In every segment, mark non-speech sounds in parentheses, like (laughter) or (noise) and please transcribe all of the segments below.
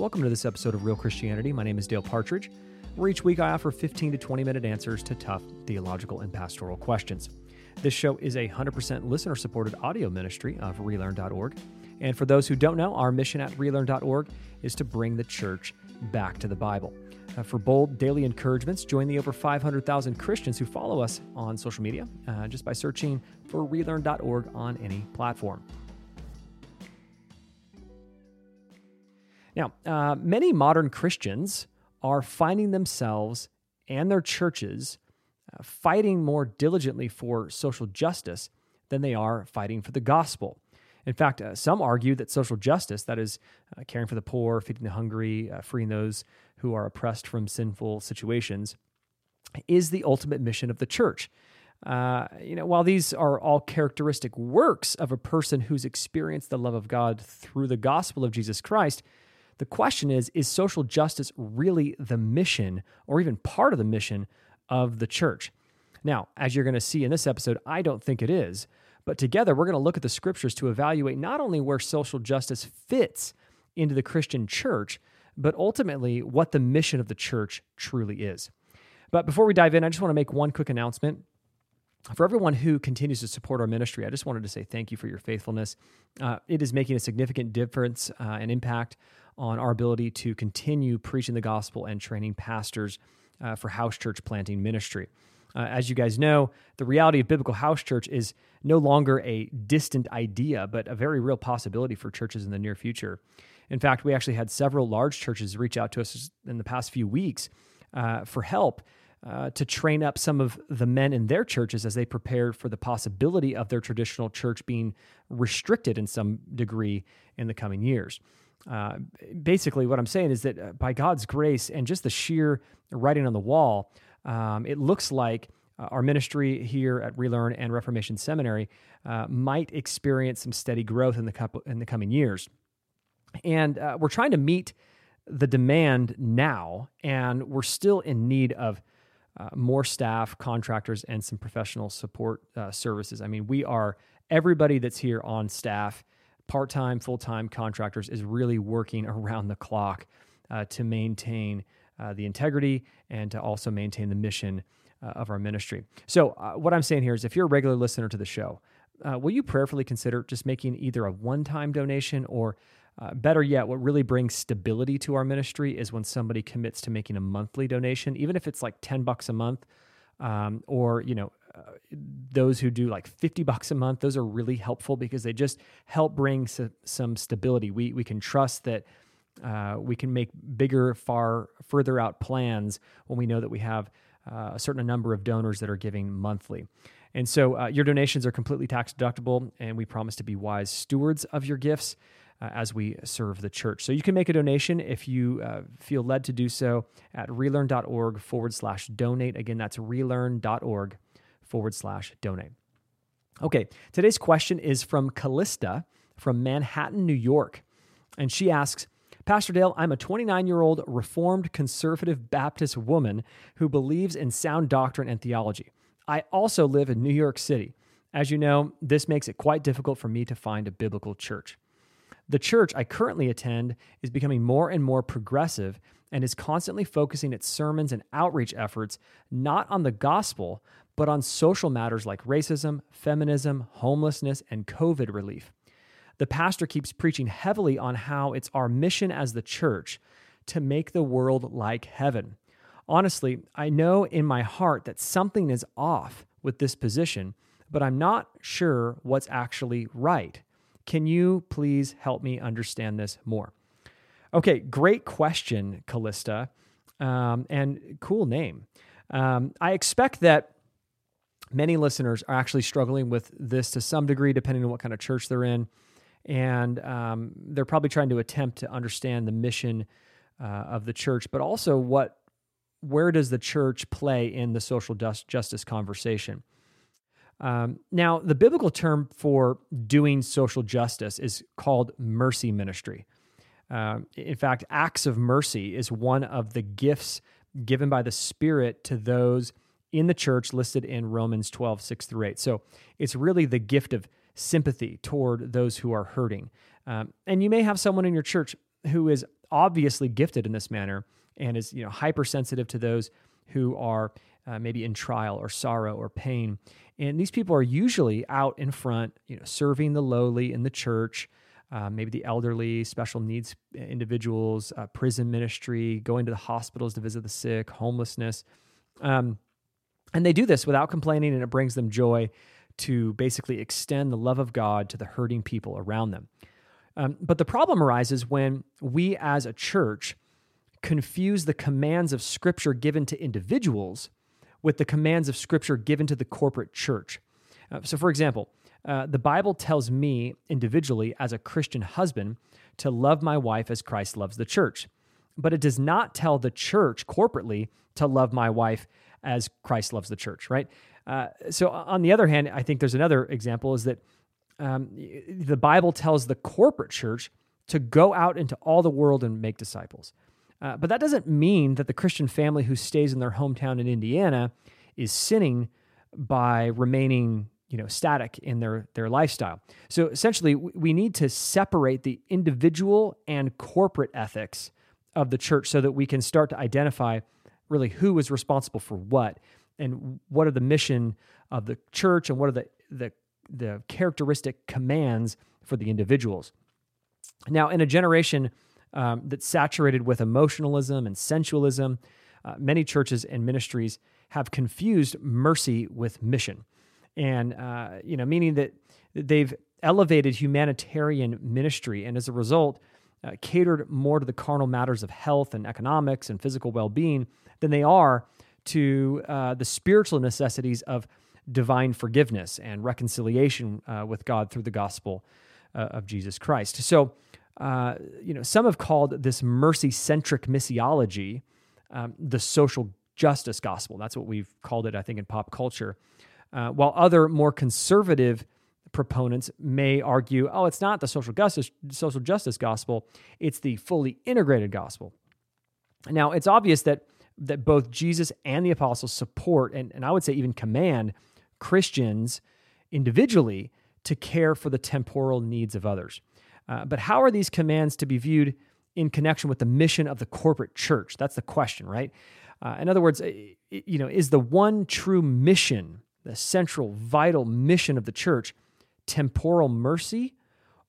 Welcome to this episode of Real Christianity. My name is Dale Partridge, where each week I offer 15 to 20 minute answers to tough theological and pastoral questions. This show is a 100% listener supported audio ministry of relearn.org. And for those who don't know, our mission at relearn.org is to bring the church back to the Bible. Uh, for bold daily encouragements, join the over 500,000 Christians who follow us on social media uh, just by searching for relearn.org on any platform. Now, uh, many modern Christians are finding themselves and their churches uh, fighting more diligently for social justice than they are fighting for the gospel. In fact, uh, some argue that social justice, that is, uh, caring for the poor, feeding the hungry, uh, freeing those who are oppressed from sinful situations, is the ultimate mission of the church. Uh, you know, while these are all characteristic works of a person who's experienced the love of God through the gospel of Jesus Christ, the question is is social justice really the mission or even part of the mission of the church? Now, as you're going to see in this episode, I don't think it is. But together, we're going to look at the scriptures to evaluate not only where social justice fits into the Christian church, but ultimately what the mission of the church truly is. But before we dive in, I just want to make one quick announcement. For everyone who continues to support our ministry, I just wanted to say thank you for your faithfulness. Uh, it is making a significant difference uh, and impact on our ability to continue preaching the gospel and training pastors uh, for house church planting ministry. Uh, as you guys know, the reality of biblical house church is no longer a distant idea, but a very real possibility for churches in the near future. In fact, we actually had several large churches reach out to us in the past few weeks uh, for help uh, to train up some of the men in their churches as they prepared for the possibility of their traditional church being restricted in some degree in the coming years. Uh, basically, what I'm saying is that uh, by God's grace and just the sheer writing on the wall, um, it looks like uh, our ministry here at Relearn and Reformation Seminary uh, might experience some steady growth in the couple, in the coming years, and uh, we're trying to meet the demand now, and we're still in need of. Uh, more staff, contractors, and some professional support services. I mean, we are everybody that's here on staff, part time, full time contractors, is really working (laughs) around the clock uh, to maintain uh, the integrity and to also maintain the mission uh, of our ministry. So, uh, what I'm saying here is if you're a regular listener to the show, uh, will you prayerfully consider just making either a one time donation or uh, better yet, what really brings stability to our ministry is when somebody commits to making a monthly donation, even if it's like 10 bucks a month, um, or, you know, uh, those who do like 50 bucks a month, those are really helpful because they just help bring some stability. We, we can trust that uh, we can make bigger, far further out plans when we know that we have uh, a certain number of donors that are giving monthly. And so uh, your donations are completely tax deductible, and we promise to be wise stewards of your gifts uh, as we serve the church. So you can make a donation if you feel led to do so at relearn.org forward slash donate. Again, that's relearn.org forward slash donate. Okay, today's question is from Callista from Manhattan, New York. And she asks, Pastor Dale, I'm a 29 year old Reformed conservative Baptist woman who believes in sound doctrine and theology. I also live in New York City. As you know, this makes it quite difficult for me to find a biblical church. The church I currently attend is becoming more and more progressive and is constantly focusing its sermons and outreach efforts not on the gospel, but on social matters like racism, feminism, homelessness, and COVID relief the pastor keeps preaching heavily on how it's our mission as the church to make the world like heaven. Honestly, I know in my heart that something is off with this position, but I'm not sure what's actually right. Can you please help me understand this more? Okay, great question, Callista, um, and cool name. Um, I expect that many listeners are actually struggling with this to some degree, depending on what kind of church they're in and um, they're probably trying to attempt to understand the mission uh, of the church, but also what where does the church play in the social justice conversation? Um, now, the biblical term for doing social justice is called mercy ministry. Uh, in fact, acts of mercy is one of the gifts given by the Spirit to those in the church listed in Romans 12, 6 through 8. So it's really the gift of sympathy toward those who are hurting. Um, and you may have someone in your church who is obviously gifted in this manner and is you know hypersensitive to those who are uh, maybe in trial or sorrow or pain. And these people are usually out in front, you know, serving the lowly in the church, uh, maybe the elderly, special needs individuals, uh, prison ministry, going to the hospitals to visit the sick, homelessness. Um, and they do this without complaining, and it brings them joy to basically extend the love of God to the hurting people around them. Um, but the problem arises when we as a church confuse the commands of Scripture given to individuals with the commands of Scripture given to the corporate church. Uh, so, for example, uh, the Bible tells me individually as a Christian husband to love my wife as Christ loves the church. But it does not tell the church corporately to love my wife as Christ loves the church, right? Uh, so, on the other hand, I think there's another example is that um, the Bible tells the corporate church to go out into all the world and make disciples. Uh, but that doesn't mean that the Christian family who stays in their hometown in Indiana is sinning by remaining you know static in their their lifestyle so essentially we need to separate the individual and corporate ethics of the church so that we can start to identify really who is responsible for what and what are the mission of the church and what are the the, the characteristic commands for the individuals. Now in a generation um, that's saturated with emotionalism and sensualism uh, many churches and ministries have confused mercy with mission. And uh, you know, meaning that they've elevated humanitarian ministry, and as a result, uh, catered more to the carnal matters of health and economics and physical well-being than they are to uh, the spiritual necessities of divine forgiveness and reconciliation uh, with God through the gospel uh, of Jesus Christ. So, uh, you know, some have called this mercy-centric missiology um, the social justice gospel. That's what we've called it, I think, in pop culture. Uh, while other more conservative proponents may argue, oh, it's not the social justice, social justice gospel, it's the fully integrated gospel. Now, it's obvious that, that both Jesus and the apostles support, and, and I would say even command, Christians individually to care for the temporal needs of others. Uh, but how are these commands to be viewed in connection with the mission of the corporate church? That's the question, right? Uh, in other words, you know, is the one true mission the central, vital mission of the church temporal mercy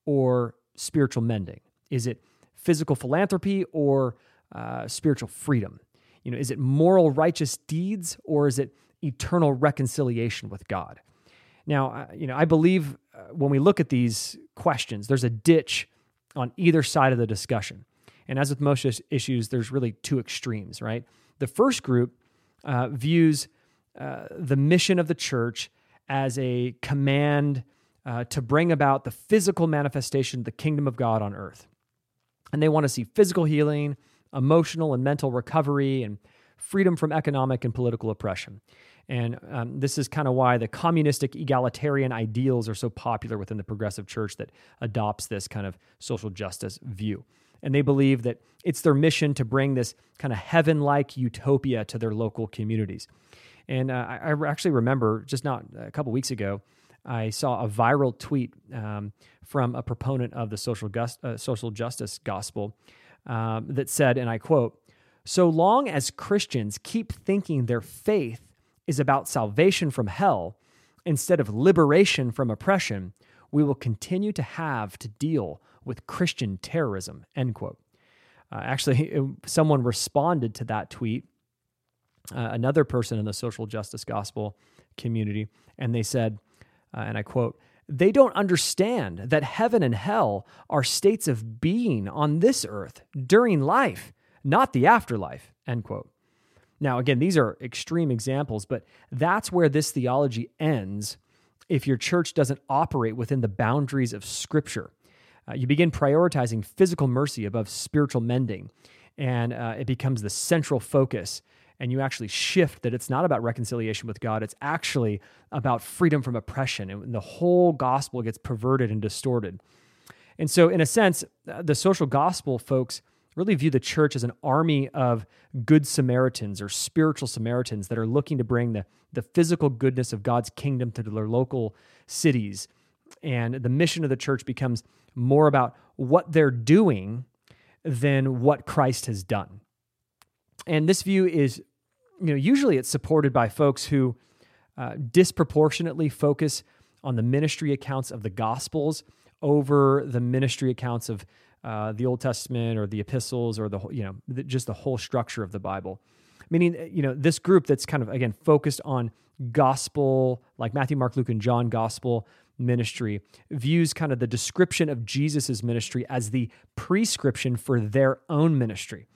or spiritual mending? Is it physical philanthropy or uh, spiritual freedom? You know, is it moral righteous deeds or is it eternal reconciliation with God? Now, uh, you know, I believe uh, when we look at these questions, there's a ditch on either side of the discussion. And as with most issues, there's really two extremes, right? The first group uh, views uh, the mission of the church as a command uh, to bring about the physical manifestation of the kingdom of God on earth. And they want to see physical healing, emotional and mental recovery, and freedom from economic and political oppression. And um, this is kind of why the communistic egalitarian ideals are so popular within the progressive church that adopts this kind of social justice view. And they believe that it's their mission to bring this kind of heaven like utopia to their local communities. And uh, I, I, actually remember just not a couple weeks ago, I saw a viral tweet um, from a proponent of the social, gust, uh, social justice gospel um, that said, and I quote, So long as Christians keep thinking their faith is about salvation from hell instead of liberation from oppression, we will continue to have to deal with Christian terrorism, end quote. Uh, actually, (laughs) someone responded to that tweet uh, another person in the social justice gospel community, and they said, uh, and I quote, they don't understand that heaven and hell are states of being on this earth during life, not the afterlife, end quote. Now, again, these are extreme examples, but that's where this theology ends if your church doesn't operate within the boundaries of Scripture. Uh, you begin prioritizing physical mercy above spiritual mending, and uh, it becomes the central focus and you actually shift that it's not about reconciliation with God, it's actually about freedom from oppression. And the whole gospel gets perverted and distorted. And so, in a sense, uh, the social gospel folks really view the church as an army of good Samaritans or spiritual Samaritans that are looking to bring the, the physical goodness of God's kingdom to their local cities. And the mission of the church becomes more about what they're doing than what Christ has done. And this view is, you know, usually it's supported by folks who uh, disproportionately focus on the ministry accounts of the Gospels over the ministry accounts of uh, the Old Testament or the epistles or the you know the, just the whole structure of the Bible. Meaning, uh, you know, this group that's kind of again focused on gospel, like Matthew, Mark, Luke, and John gospel ministry, views kind of the description of Jesus's ministry as the prescription for their own ministry,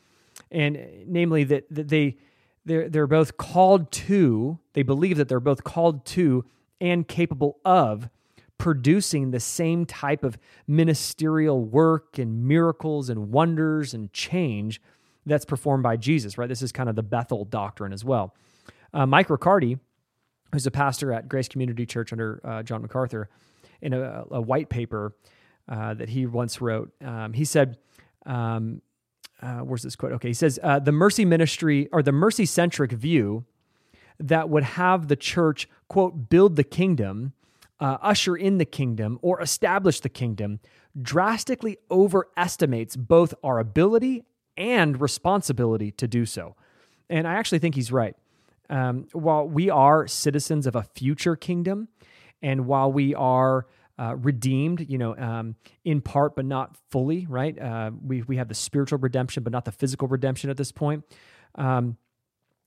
and uh, namely that, that they they're they're both called to. They believe that they're both called to and capable of producing the same type of ministerial work and miracles and wonders and change that's performed by Jesus, right? This is kind of the Bethel doctrine as well. Uh, Mike Riccardi, who's a pastor at Grace Community Church under uh, John MacArthur, in a, a white paper uh, that he once wrote, um, he said, um, uh, where's this quote? Okay, he says, uh, the mercy ministry or the mercy centric view that would have the church, quote, build the kingdom uh, usher in the kingdom or establish the kingdom drastically overestimates both our ability and responsibility to do so. And I actually think he's right. Um, while we are citizens of a future kingdom, and while we are uh, redeemed, you know, um, in part but not fully, right? Uh, we we have the spiritual redemption, but not the physical redemption at this point. Um,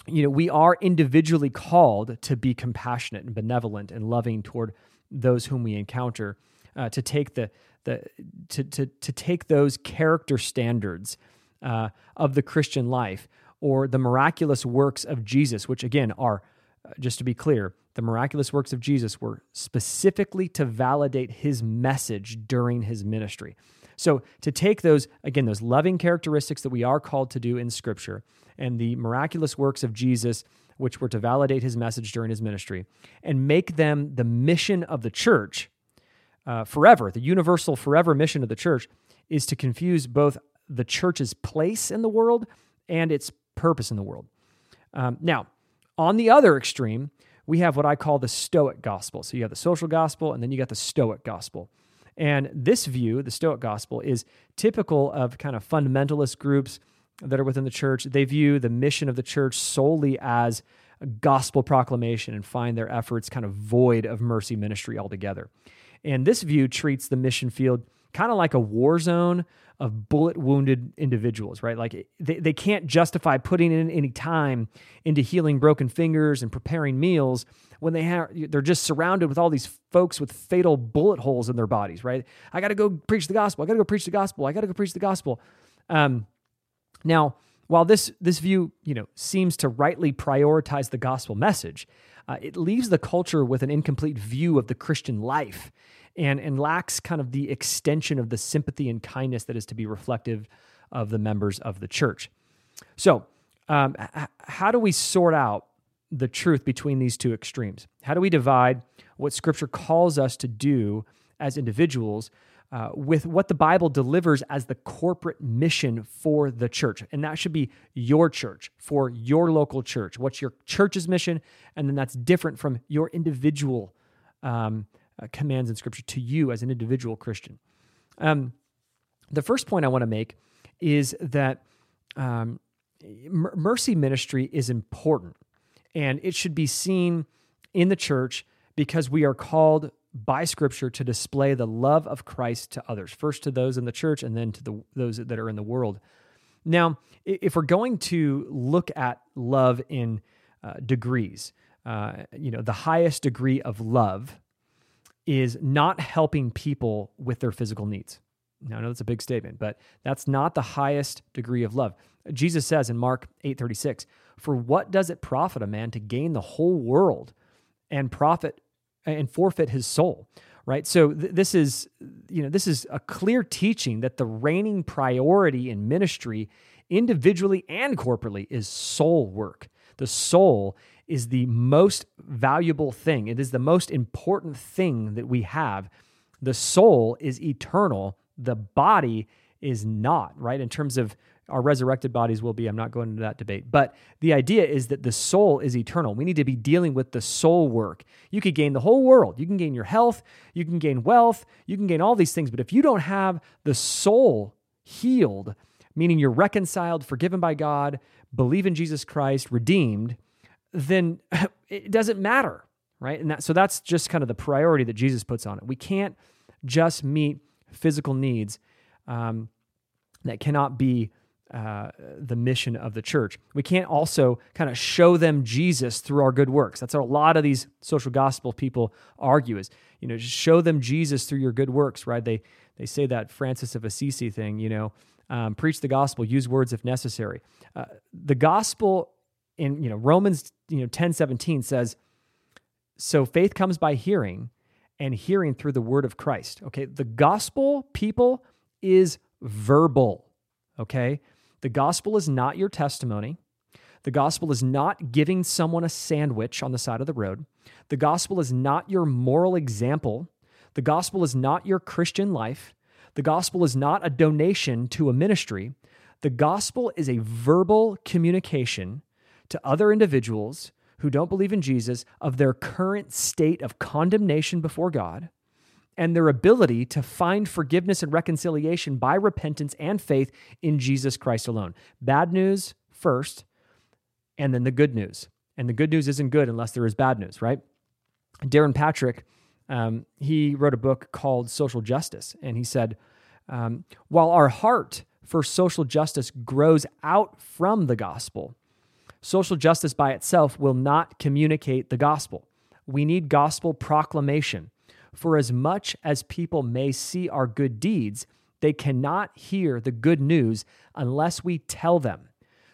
you know, we are individually called to be compassionate and benevolent and loving toward those whom we encounter, uh, to take the the to to to take those character standards uh, of the Christian life or the miraculous works of Jesus, which again are uh, just to be clear, the miraculous works of Jesus were specifically to validate his message during his ministry. So to take those again those loving characteristics that we are called to do in Scripture and the miraculous works of Jesus which were to validate his message during his ministry, and make them the mission of the church uh, forever. The universal, forever mission of the church is to confuse both the church's place in the world and its purpose in the world. Um, now, on the other extreme, we have what I call the Stoic gospel. So you have the social gospel, and then you got the Stoic gospel. And this view, the Stoic gospel, is typical of kind of fundamentalist groups that are within the church, they view the mission of the church solely as a gospel proclamation and find their efforts kind of void of mercy ministry altogether. And this view treats the mission field kind of like a war zone of bullet wounded individuals, right? Like they, they can't justify putting in any time into healing broken fingers and preparing meals when they have they're just surrounded with all these folks with fatal bullet holes in their bodies, right? I got to go preach the gospel. I got to go preach the gospel. I got to go preach the gospel. Um, now, while this, this view you know, seems to rightly prioritize the gospel message, uh, it leaves the culture with an incomplete view of the Christian life and, and lacks kind of the extension of the sympathy and kindness that is to be reflective of the members of the church. So, um, h- how do we sort out the truth between these two extremes? How do we divide what Scripture calls us to do as individuals uh, with what the Bible delivers as the corporate mission for the church. And that should be your church, for your local church. What's your church's mission? And then that's different from your individual um, uh, commands in Scripture to you as an individual Christian. Um, the first point I want to make is that um, mercy ministry is important and it should be seen in the church because we are called by Scripture to display the love of Christ to others, first to those in the church and then to the, those that are in the world. Now, if we're going to look at love in uh, degrees, uh, you know, the highest degree of love is not helping people with their physical needs. Now, I know that's a big statement, but that's not the highest degree of love. Jesus says in Mark 8:36, "For what does it profit a man to gain the whole world and profit and forfeit his soul right so th- this is you know this is a clear teaching that the reigning priority in ministry individually and corporately is soul work the soul is the most valuable thing it is the most important thing that we have the soul is eternal the body is not right in terms of our resurrected bodies will be. I'm not going into that debate. But the idea is that the soul is eternal. We need to be dealing with the soul work. You could gain the whole world. You can gain your health, you can gain wealth, you can gain all these things. But if you don't have the soul healed, meaning you're reconciled, forgiven by God, believe in Jesus Christ, redeemed, then (laughs) it doesn't matter, right? And that, so that's just kind of the priority that Jesus puts on it. We can't just meet physical needs um, that cannot be uh, the mission of the church. We can't also kind of show them Jesus through our good works. That's what a lot of these social gospel people argue is, you know, just show them Jesus through your good works, right? They they say that Francis of Assisi thing, you know, um, preach the gospel, use words if necessary. Uh, the gospel in you know Romans you know ten seventeen says, so faith comes by hearing, and hearing through the word of Christ. Okay, the gospel people is verbal. Okay, the gospel is not your testimony. The gospel is not giving someone a sandwich on the side of the road. The gospel is not your moral example. The gospel is not your Christian life. The gospel is not a donation to a ministry. The gospel is a verbal communication to other individuals who don't believe in Jesus of their current state of condemnation before God and their ability to find forgiveness and reconciliation by repentance and faith in Jesus Christ alone. Bad news first, and then the good news. And the good news isn't good unless there is bad news, right? Darrin Patrick, um, he wrote a book called Social Justice, and he said, um, while our heart for social justice grows out from the gospel, social justice by itself will not communicate the gospel. We need gospel proclamation for as much as people may see our good deeds, they cannot hear the good news unless we tell them.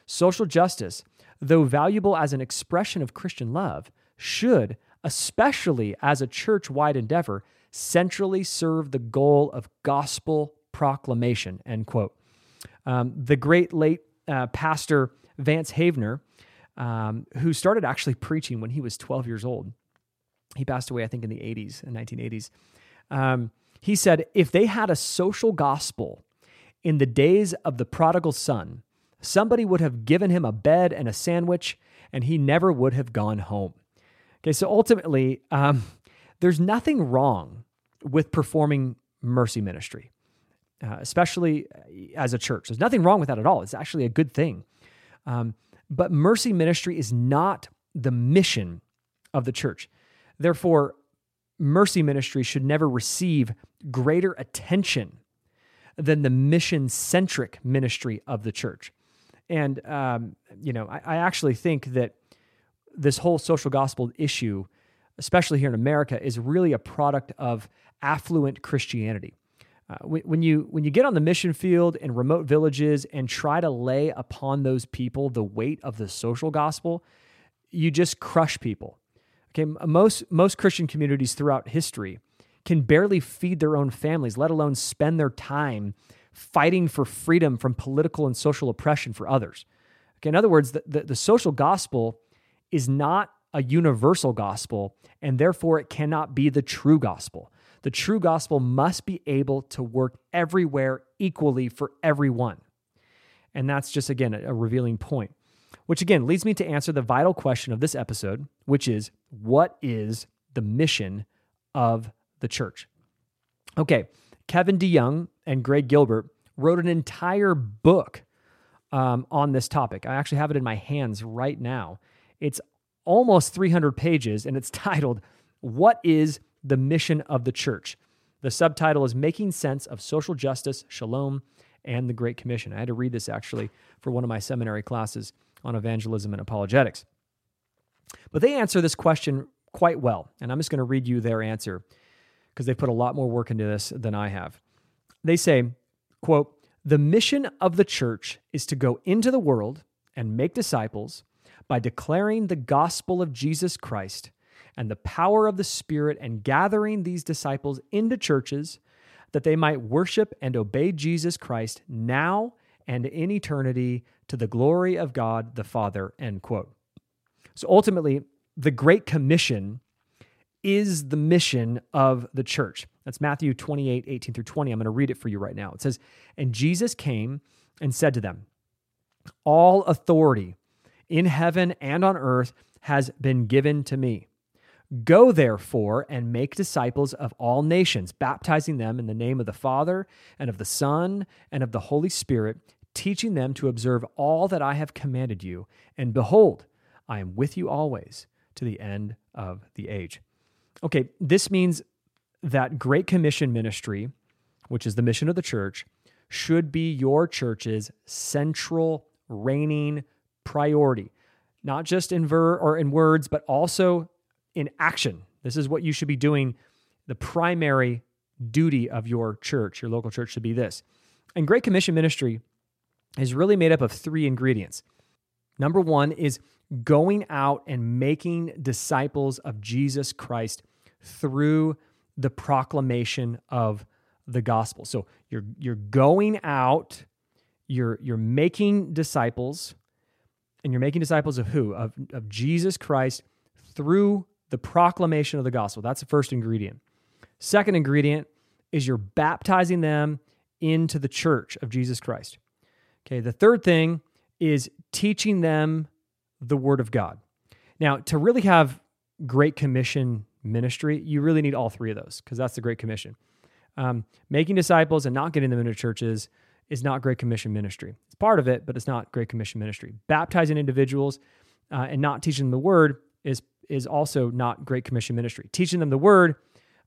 Social justice, though valuable as an expression of Christian love, should, especially as a church wide endeavor, centrally serve the goal of gospel proclamation. End quote. Um, the great late uh, pastor Vance Havner, um, who started actually preaching when he was 12 years old, he passed away, I think, in the 80s, in 1980s. Um, he said, if they had a social gospel in the days of the prodigal son, somebody would have given him a bed and a sandwich, and he never would have gone home. Okay, so ultimately, um, there's nothing wrong with performing mercy ministry, uh, especially as a church. There's nothing wrong with that at all. It's actually a good thing. Um, but mercy ministry is not the mission of the church. Therefore, mercy ministry should never receive greater attention than the mission centric ministry of the church. And, um, you know, I, I, actually think that this whole social gospel issue, especially here in America, is really a product of affluent Christianity. Uh, when, you when you get on the mission field in remote villages and try to lay upon those people the weight of the social gospel, you just crush people. Okay, most most Christian communities throughout history can barely feed their own families, let alone spend their time fighting for freedom from political and social oppression for others. Okay, in other words, the, the, the social gospel is not a universal gospel, and therefore it cannot be the true gospel. The true gospel must be able to work everywhere equally for everyone. And that's just, again, a, a revealing point. Which again leads me to answer the vital question of this episode, which is what is the mission of the church? Okay, Kevin DeYoung and Greg Gilbert wrote an entire book um, on this topic. I actually have it in my hands right now. It's almost 300 pages and it's (laughs) titled, What is the Mission of the Church? The subtitle is Making Sense of Social Justice, Shalom, and the Great Commission. I had to read this actually for one of my seminary classes on evangelism and apologetics. But they answer this question quite well, and I'm just going to read you their answer because they put a lot more work into this than I have. They say, quote, "The mission of the church is to go into the world and make disciples by declaring the gospel of Jesus Christ and the power of the Spirit and gathering these disciples into churches that they might worship and obey Jesus Christ now and in eternity to the glory of God the Father, end quote. So ultimately, the Great Commission is the mission of the church. That's Matthew 28, 18 through 20. I'm going to read it for you right now. It says, And Jesus came and said to them, All authority in heaven and on earth has been given to me. Go therefore and make disciples of all nations, baptizing them in the name of the Father and of the Son and of the Holy Spirit teaching them to observe all that I have commanded you. And behold, I am with you always to the end of the age. Okay, this means that Great Commission ministry, which is the mission of the church, should be your church's central reigning priority, not just in ver or in words, but also in action. This is what you should be doing. The primary duty of your church, your local church, should be this. And Great Commission ministry is really made up of three ingredients. Number one is going out and making disciples of Jesus Christ through the proclamation of the gospel. So you're you're going out, you're you're making disciples, and you're making disciples of who? Of, of Jesus Christ through the proclamation of the gospel. That's the first ingredient. Second ingredient is you're baptizing them into the church of Jesus Christ. Okay, the third thing is teaching them the word of God. Now, to really have great commission ministry, you really need all three of those because that's the great commission. Um, making disciples and not getting them into churches is not great commission ministry. It's part of it, but it's not great commission ministry. Baptizing individuals uh, and not teaching them the word is is also not great commission ministry. Teaching them the word,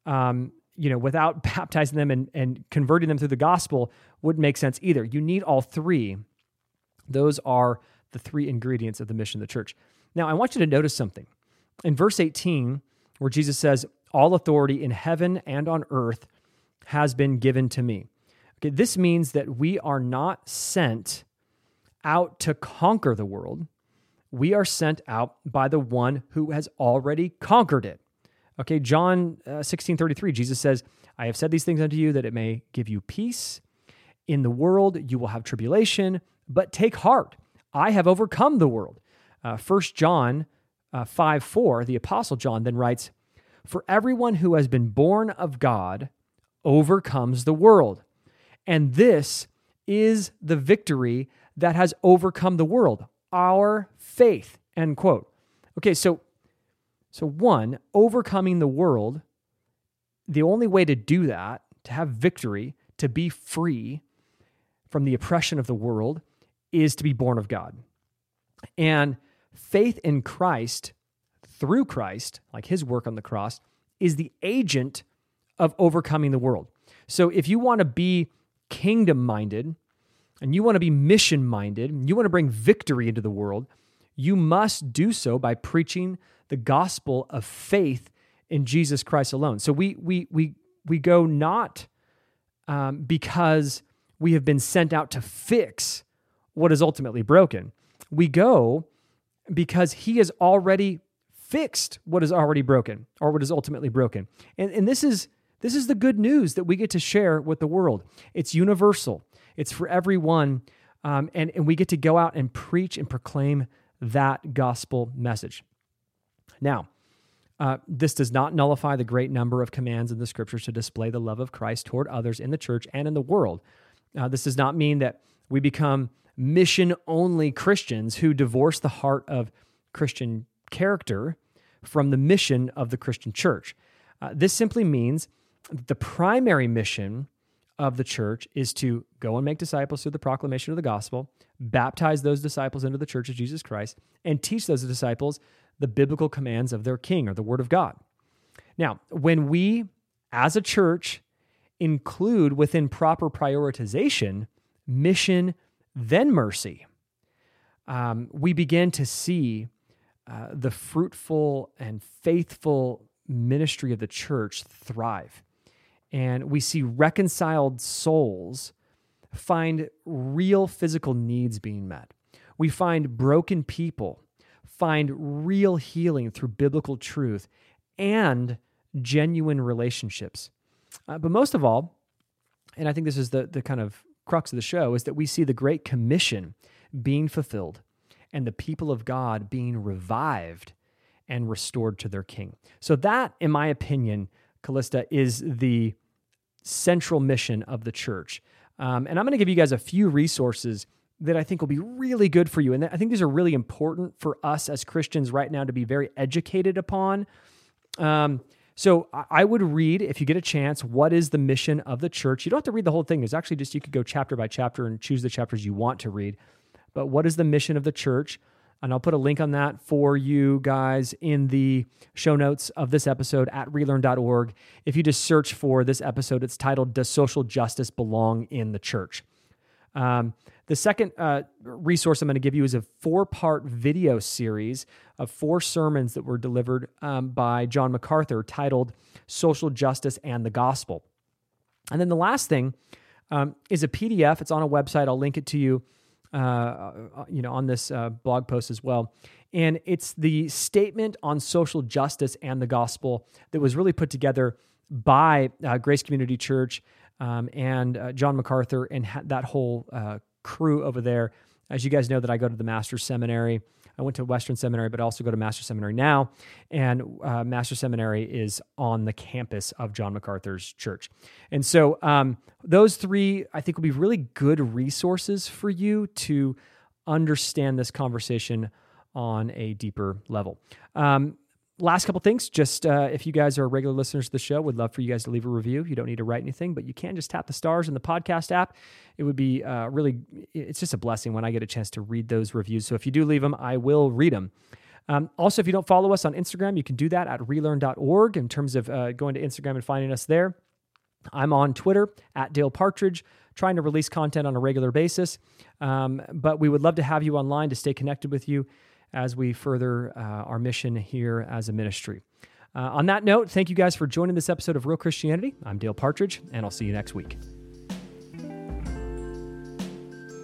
um, you know, without (laughs) baptizing them and, and converting them through the gospel wouldn't make sense either. You need all three. Those are the three ingredients of the mission of the church. Now, I want you to notice something. In verse 18, where Jesus says, All authority in heaven and on earth has been given to me. Okay, this means that we are not sent out to conquer the world. We are sent out by the one who has already conquered it. Okay, John uh, 16 33, Jesus says, I have said these things unto you that it may give you peace. In the world you will have tribulation, but take heart. I have overcome the world. Uh, 1 John uh, 5 4, the Apostle John then writes, For everyone who has been born of God overcomes the world. And this is the victory that has overcome the world, our faith. End quote. Okay, so so one, overcoming the world, the only way to do that, to have victory, to be free from the oppression of the world, is to be born of God. And faith in Christ through Christ, like his work on the cross, is the agent of overcoming the world. So if you want to be kingdom minded and you want to be mission minded, you want to bring victory into the world, you must do so by preaching the gospel of faith in Jesus Christ alone. So we we we we go not um, because we have been sent out to fix what is ultimately broken. We go because He has already fixed what is already broken or what is ultimately broken. And, and this is this is the good news that we get to share with the world. It's universal, it's for everyone. Um, and, and we get to go out and preach and proclaim that gospel message. Now, uh, this does not nullify the great number of commands in the scriptures to display the love of Christ toward others in the church and in the world. Uh, this does not mean that we become mission only Christians who divorce the heart of Christian character from the mission of the Christian church. Uh, this simply means the primary mission of the church is to go and make disciples through the proclamation of the gospel, baptize those disciples into the church of Jesus Christ, and teach those disciples the biblical commands of their king or the word of God. Now, when we as a church include within proper prioritization mission, then mercy, um, we begin to see uh, the fruitful and faithful ministry of the church thrive. And we see reconciled souls find real physical needs being met. We find broken people find real healing through biblical truth and genuine relationships. Uh, but most of all, and I think this is the, the kind of crux of the show, is that we see the Great Commission being fulfilled and the people of God being revived and restored to their king. So, that, in my opinion, Callista, is the central mission of the church. Um, and I'm going to give you guys a few resources that I think will be really good for you. And I think these are really important for us as Christians right now to be very educated upon. Um, So I would read, if you get a chance, what is the mission of the church? You don't have to read the whole thing. There's actually just, you could go chapter by chapter and choose the chapters you want to read. But what is the mission of the church? And I'll put a link on that for you guys in the show notes of this episode at relearn.org. If you just search for this episode, it's titled Does Social Justice Belong in the Church? Um, the second uh, resource I'm going to give you is a four part video series of four sermons that were delivered um, by John MacArthur titled Social Justice and the Gospel. And then the last thing um, is a PDF. It's on a website. I'll link it to you. Uh, uh, you know, on this uh, blog post as well. And it's the statement on social justice and the gospel that was really put together by uh, Grace Community Church um, and uh, John MacArthur and ha- that whole uh, crew over there. As you guys know, that I go to the Master's Seminary. I went to Western Seminary, but I also go to Master Seminary now. And uh, Master Seminary is on the campus of John MacArthur's church. And so um, those three, I think, will be really good resources for you to understand this conversation on a deeper level. Um, last couple things just uh, if you guys are regular listeners to the show would love for you guys to leave a review. You don't need to write anything but you can just tap the stars in the podcast app. It would be uh, really it's just a blessing when i get a chance to read those reviews. So if you do leave them i will read them um, also if you don't follow us on instagram you can do that at relearn.org in terms of uh, going to instagram and finding us there. I'm on twitter at dale partridge trying to release content on a regular basis. Um, but we would love to have you online to stay connected with you as we further uh, our mission here as a ministry. Uh, on that note, thank you guys for joining this episode of Real Christianity. I'm Dale Partridge, and I'll see you next week.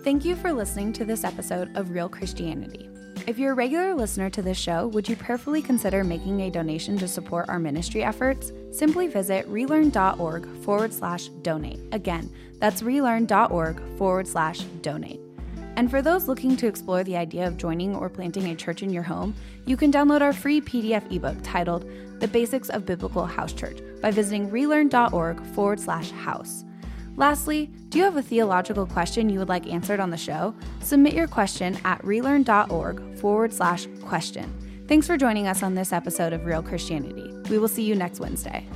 Thank you for listening to this episode of Real Christianity. If you're a regular listener to this show, would you prayerfully consider making a donation to support our ministry efforts? Simply visit relearn.org forward slash donate. Again, that's relearn.org forward slash donate. And for those looking to explore the idea of joining or planting a church in your home, you can download our free PDF ebook titled The Basics of Biblical House Church by visiting relearn.org forward slash house. Lastly, do you have a theological question you would like answered on the show? Submit your question at relearn.org forward slash question. Thanks for joining us on this episode of Real Christianity. We will see you next Wednesday.